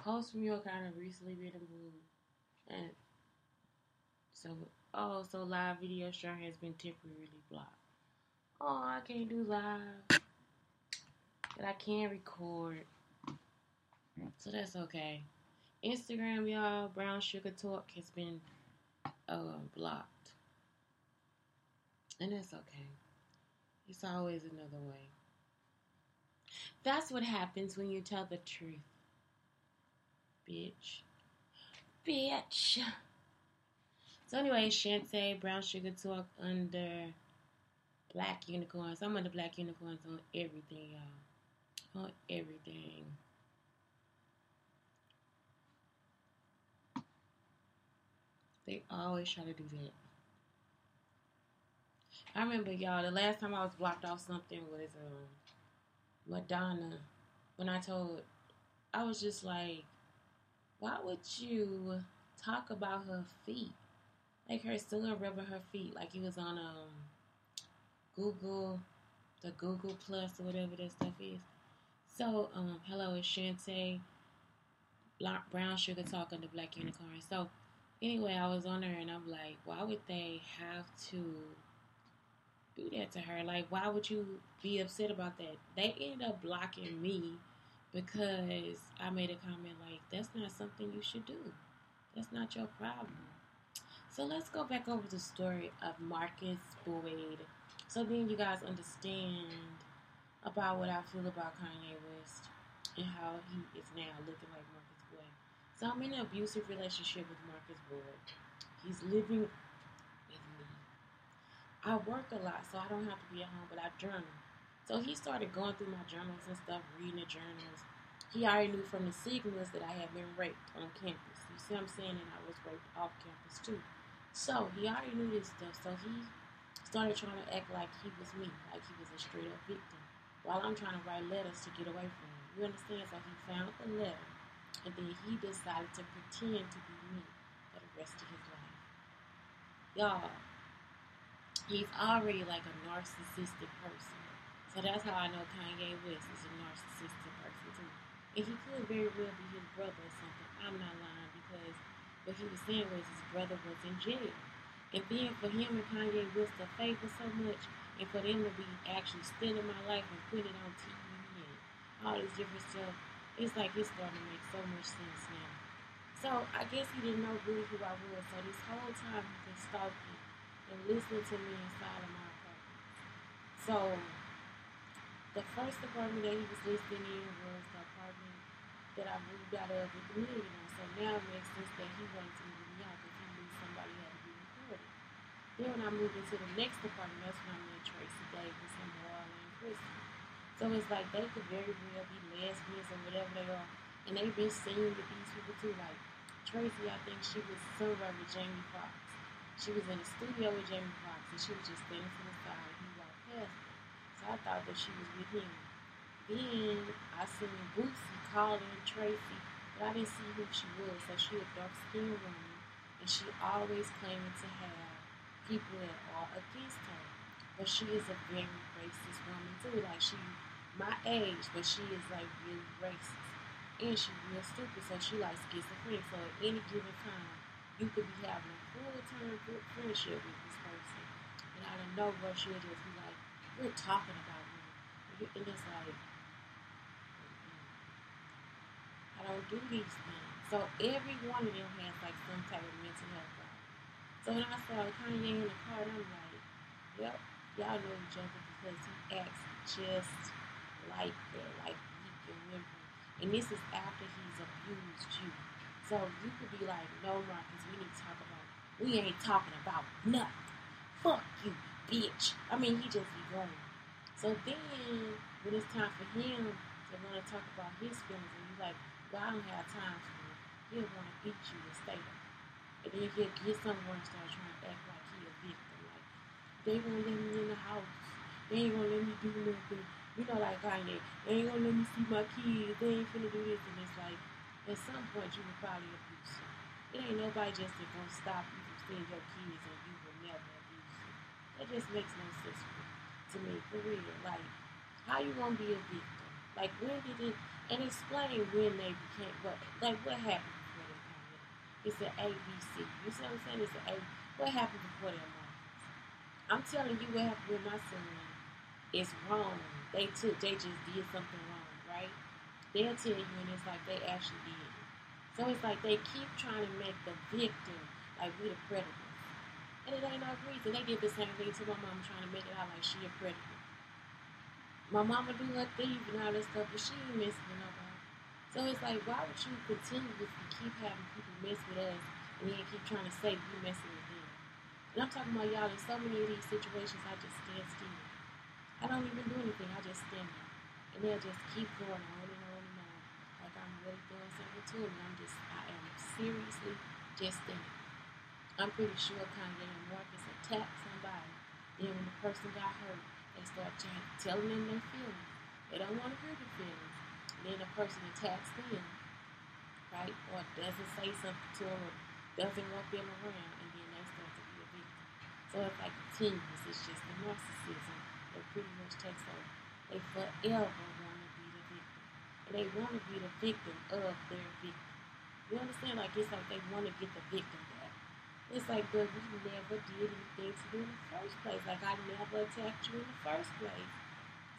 post from your account of recently been removed. And so, oh, so live video stream has been temporarily blocked. Oh, I can't do live. But I can record. So that's okay. Instagram, y'all, Brown Sugar Talk has been uh, blocked. And that's okay. It's always another way. That's what happens when you tell the truth. Bitch. Bitch. So anyway, Shantae, Brown Sugar Talk under Black Unicorns. I'm under Black Unicorns on everything, y'all. On everything. They always try to do that. I remember y'all, the last time I was blocked off something was um Madonna when I told I was just like, why would you talk about her feet? Like her still rubbing her feet like it was on um Google the Google Plus or whatever that stuff is. So, um, hello, it's Shantae Brown Sugar talking to Black Unicorn. So anyway, I was on there and I'm like, why would they have to do that to her? Like, why would you be upset about that? They ended up blocking me because I made a comment like, that's not something you should do. That's not your problem. So let's go back over the story of Marcus Boyd. So then you guys understand about what I feel about Kanye West and how he is now looking like Marcus Boyd. So I'm in an abusive relationship with Marcus Boyd. He's living with me. I work a lot, so I don't have to be at home, but I journal. So he started going through my journals and stuff, reading the journals. He already knew from the signals that I had been raped on campus. You see what I'm saying? And I was raped off campus too. So he already knew this stuff. So he started trying to act like he was me, like he was a straight up victim, while I'm trying to write letters to get away from him. You understand? So he found the letter, and then he decided to pretend to be me for the rest of his life. Y'all, he's already like a narcissistic person. So that's how I know Kanye West is a narcissistic person too. And he could very well be his brother or something. I'm not lying because what he was saying was his brother was in jail. And then for him and Kanye West to favor so much, and for them to be actually stealing my life and putting it on TV and all this different stuff, it's like it's starting to make so much sense now. So I guess he didn't know really who I was. So this whole time he's been stalking and listening to me inside of my apartment. So the first apartment that he was listening in was the apartment that I moved out of with the millionaire. So now it makes sense that he wanted to move me out because he knew somebody had to be recorded. Then when I moved into the next apartment, that's when I met Tracy Davis and Marlon and Christy. So it's like they could very well be lesbians or whatever they are. And they've been seen with these people too. Like Tracy, I think she was somewhere with Jamie Foxx. She was in the studio with Jamie Foxx and she was just standing to the side and he walked past her. I thought that she was with him. Then I seen Bootsy calling Tracy, but I didn't see who she was. So she a dark skinned woman and she always claiming to have people that are against her. But she is a very racist woman too. Like she my age, but she is like really racist. And she real stupid, so she like schizophrenic. So at any given time, you could be having a full good friendship with this person. And out of nowhere she'll just be we're talking about me. And it's like, mm, mm. I don't do these things. So every one of them has like some type of mental health problem. So when I saw Kanye in the car, I'm like, yep, y'all know each other because he acts just like that, like weak can whimpering. And this is after he's abused you. So you could be like, no, Marcus, we need to talk about we ain't talking about nothing. Fuck you, bitch. I mean, he just be going. So then, when it's time for him to want to talk about his feelings, and you're like, well, I don't have time for it, he'll want to beat you to stay there. And then he'll get somewhere and start trying to act like he a victim. Like, they won't let me in the house. They ain't gonna let me do nothing. You know, like Kanye, they ain't gonna let me see my kids. They ain't finna do this. And it's like, at some point, you will probably abuse them. It ain't nobody just gonna stop you from seeing your kids and you will never abuse them. That just makes no sense to me, for real. Like, how you gonna be a victim? Like, when did it, and explain when they became, what, like, what happened before they came in? It's an ABC. You see what I'm saying? It's an A. What happened before their markers? I'm telling you what happened with my son. It's wrong. They took, they just did something wrong, right? They'll tell you, and it's like they actually did. So it's like they keep trying to make the victim like we the predators. And it ain't no reason. They did the same thing to my mom, trying to make it out like she a predator. My mama do her thief and all that stuff, but she ain't messing with nobody. So it's like, why would you continuously keep having people mess with us and then keep trying to say you messing with them? And I'm talking about y'all in so many of these situations, I just stand still. I don't even do anything. I just stand there. And they'll just keep going on and on and on. Like I'm really doing something to them. And I'm just, I am seriously just standing. I'm pretty sure Kanye and Marcus attacked somebody. Then when the person got hurt, they start telling them their feelings. They don't want to hurt the feelings. And then the person attacks them, right? Or doesn't say something to them doesn't want them around. And then they start to be a victim. So it's like continuous. It's just the narcissism that pretty much takes over. They forever want to be the victim. And they want to be the victim of their victim. You understand? Like it's like they want to get the victim back. It's like, but we never did anything to you in the first place. Like I never attacked you in the first place.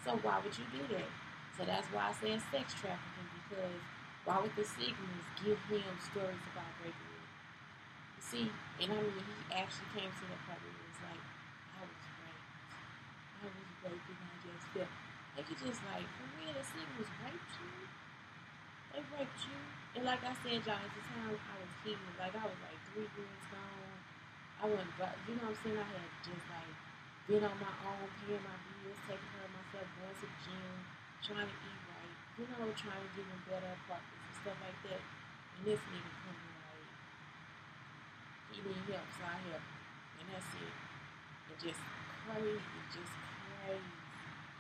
So why would you do that? So that's why I say sex trafficking because why would the Sigmas give him stories about raping me? You see, and I mean he actually came to the part where he was like, I was raped. I was raped and I just felt like you just like for real the Sigmas raped you. They raped you. And like I said, y'all, at the time I was healing, like I was like years gone. I wasn't, you know what I'm saying? I had just like been on my own, paying my bills, taking care of myself, going to the gym, trying to eat right, you know, trying to get in better apartments and stuff like that. And this nigga coming like, he need help, so I help. And that's it. And just crazy, just crazy.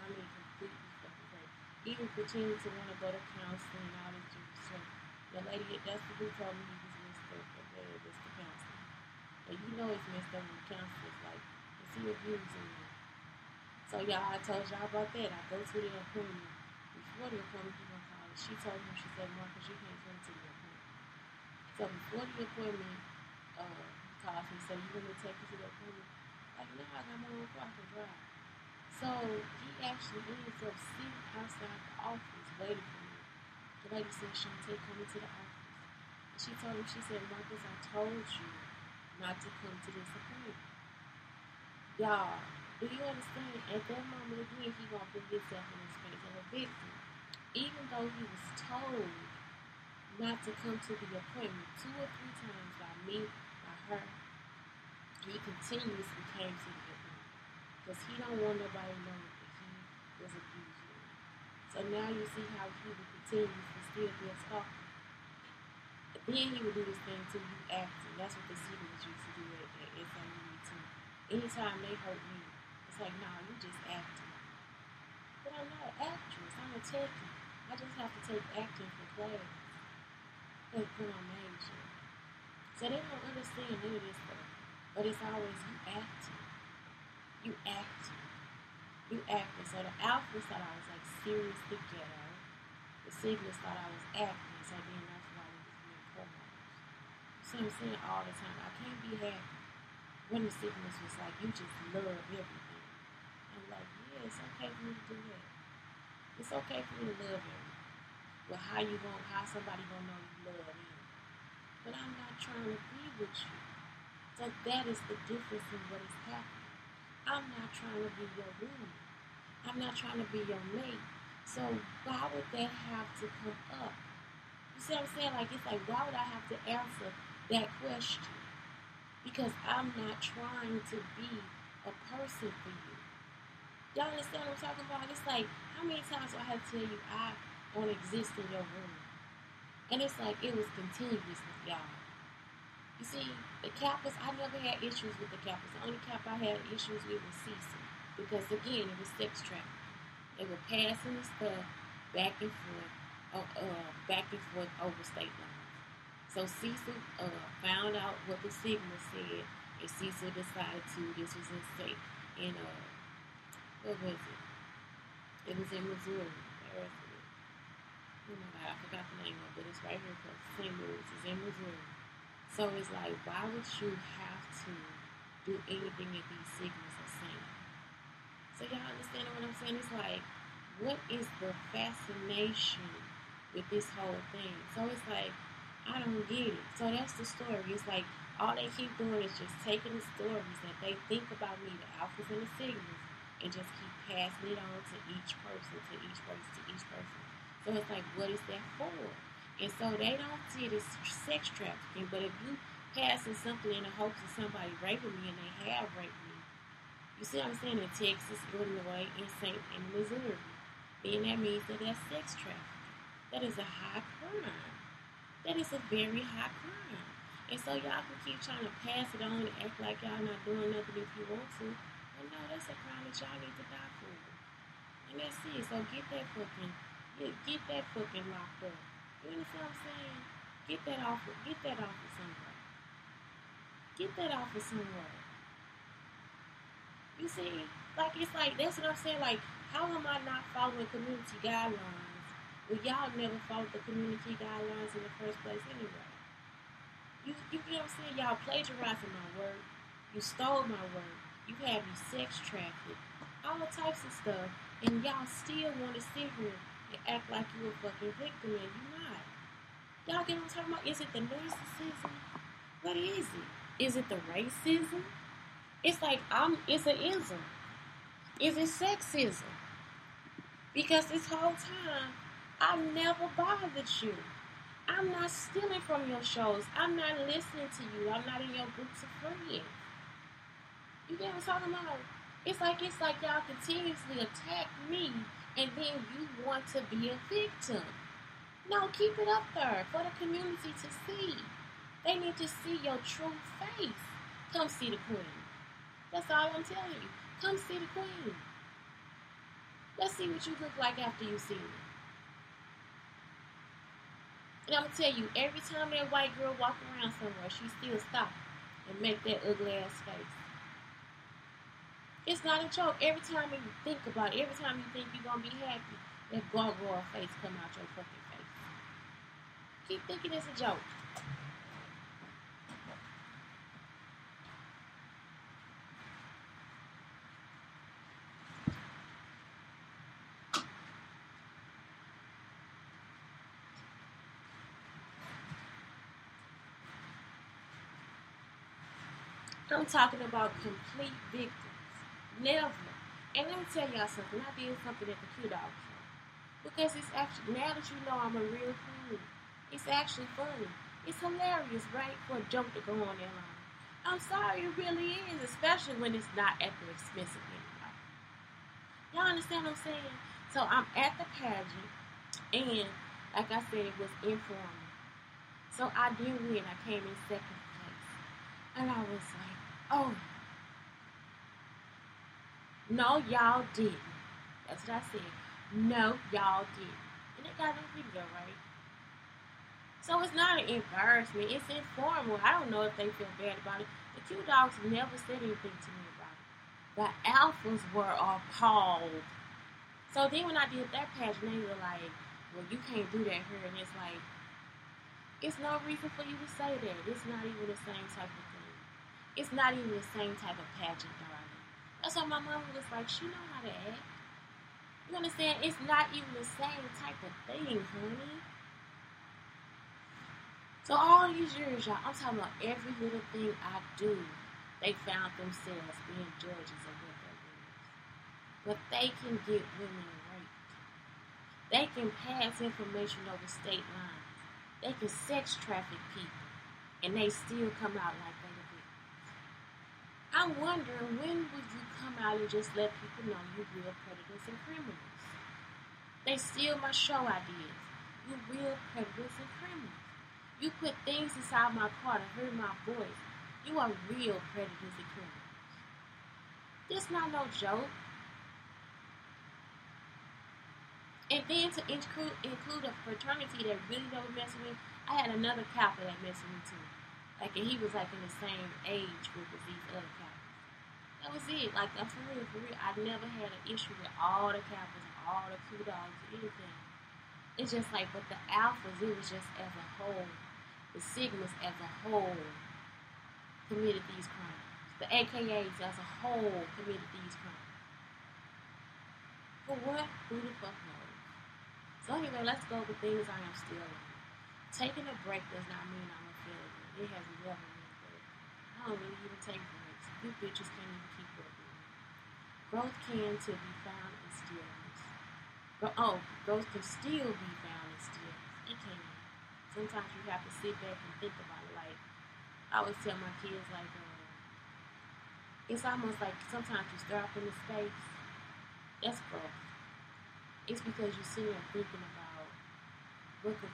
I mean, completely fucking crazy. Even pretending to want to go to counseling and all this stuff. The lady, that's the who told me he was messed up, but yeah, that's the counseling. It's messed up the counselor's like, he? So y'all, I told y'all about that. I go to the appointment. Before the appointment, he gonna call. She told him, she said, Marcus, you can't come to the appointment. So before the appointment, uh, he calls me said, you to take me to the appointment? Like, no, I got my own car to drive. So he actually ends up sitting outside the office waiting for me. The lady said, Shantae, come into the office. And she told him, she said, Marcus, I told you not to come to this appointment. Y'all, do you understand? At that moment again, he gonna put himself in the space of a victim. Even though he was told not to come to the appointment two or three times by me, by her, he continuously came to the appointment. Because he don't want nobody knowing that he was abused. So now you see how he would continue to still be a stalker. Then he would do this thing to you acting. That's what the secrets used to do at, at SMU too. Anytime they hurt me, it's like, nah, you just acting. But I'm not an actress. I'm a techie. I just have to take acting for class. That's when I'm major. So they don't understand none of this stuff. But it's always you acting. You acting. You acting. So the alphas thought I was like seriously ghetto. The sigmas thought I was acting. So then that's why we was being promoters. So I'm saying all the time, I can't be happy when the sickness was like, you just love everything. I'm like, yeah, it's okay for me to do that. It's okay for me to love him. But how you going how somebody gonna know you love him? But I'm not trying to be with you. So that is the difference in what is happening. I'm not trying to be your woman. I'm not trying to be your mate. So why would that have to come up? You see what I'm saying? Like it's like why would I have to answer that question? Because I'm not trying to be a person for you. Y'all understand what I'm talking about? It's like how many times do I have to tell you I don't exist in your room? And it's like it was continuous with y'all. You see, the Kappas, I never had issues with the Kappas. The only Cap I had issues with was Cecil. Because again, it was sex trafficking. They were passing the stuff back and forth, uh, uh, back and forth over state lines. So Cecil uh, found out what the Sigma said, and Cecil decided to. This was in state, in uh, what was it? It was in Missouri. Where it? Oh my God, I forgot the name of it. It's right here close to St. Louis. It's in Missouri. So it's like, why would you have to do anything that these Sigmas are saying? So y'all understand what I'm saying? It's like, what is the fascination with this whole thing? So it's like, I don't get it. So that's the story. It's like all they keep doing is just taking the stories that they think about me, the alphas and the sigmas, and just keep passing it on to each person, to each person, to each person. So it's like, what is that for? And so they don't see it as sex trafficking. But if you passing something in the hopes of somebody raping me and they have raped me, you see what I'm saying? In Texas, Illinois, and St. in Missouri, then that means that that's sex trafficking. That is a high crime. That is a very high crime. And so y'all can keep trying to pass it on and act like y'all not doing nothing if you want to. But no, that's a crime that y'all need to die for. And that's it. So get that fucking, get, get that fucking locked up. You understand what I'm saying? Get that off. Of, get that off of somewhere. Get that off of somewhere. You see, like it's like that's what I'm saying. Like, how am I not following community guidelines? Well, y'all never followed the community guidelines in the first place anyway. You, you get what I'm saying? Y'all plagiarizing my work. You stole my work. You had me sex trafficked. All types of stuff. And y'all still want to sit here and act like you a fucking victim and you not. Y'all get what I'm talking about? Is it the narcissism? What is it? Is it the racism? It's like I'm it's an ism. Is it sexism? Because this whole time I never bothered you. I'm not stealing from your shows. I'm not listening to you. I'm not in your groups of friends. You get what I'm talking about? It's like it's like y'all continuously attack me and then you want to be a victim. No, keep it up there for the community to see. They need to see your true face. Come see the queen. That's all I'm telling you. Come see the queen. Let's see what you look like after you see me. And I'm gonna tell you, every time that white girl walk around somewhere, she still stop and make that ugly ass face. It's not a joke. Every time you think about it, every time you think you're gonna be happy, that gargoyle face come out your fucking face. Keep thinking it's a joke. I'm talking about complete victims. Never. And let me tell y'all something. I did something at the Dog show. Because it's actually, now that you know I'm a real queen, it's actually funny. It's hilarious, right? For a joke to go on their line. I'm sorry, it really is, especially when it's not at the expense of anybody. Y'all understand what I'm saying? So I'm at the pageant, and like I said, it was informal. So I did win. I came in second place. And I was like, oh, no, y'all didn't. That's what I said. No, y'all didn't. And they got no video, right? So it's not an embarrassment. It's informal. I don't know if they feel bad about it. The Q Dogs never said anything to me about it. The alphas were appalled. So then when I did that pageant, they were like, well, you can't do that here. And it's like, it's no reason for you to say that. It's not even the same type of. It's not even the same type of pageant, darling. That's why my mom was like, she know how to act. You understand it's not even the same type of thing, honey. So all these years, y'all, I'm talking about every little thing I do, they found themselves being judges of what winners. But they can get women raped. They can pass information over state lines. They can sex traffic people, and they still come out like they. I'm wondering when would you come out and just let people know you real predators and criminals? They steal my show ideas. You real predators and criminals. You put things inside my car to hurt my voice. You are real predators and criminals. This not no joke. And then to include, include a fraternity that really don't mess with me, I had another Kappa that messed with me too. Like, and he was like in the same age group as these other Kappas. That was it. Like, I'm for real, for real. I never had an issue with all the Kappas, all the Q dogs, anything. It's just like, but the Alphas, it was just as a whole, the Sigmas as a whole committed these crimes. The AKAs as a whole committed these crimes. For what? Who the fuck knows? So anyway, let's go with things I am still learning. Taking a break does not mean I'm a failure. It has never meant that. I don't really even take breaks. You bitches can't even keep up with me. Growth can to be found in stillness. But oh, growth can still be found in stillness. It can. Sometimes you have to sit back and think about it. Like I always tell my kids, like uh, it's almost like sometimes you start up in the space. That's growth it's because you're sitting there thinking about what could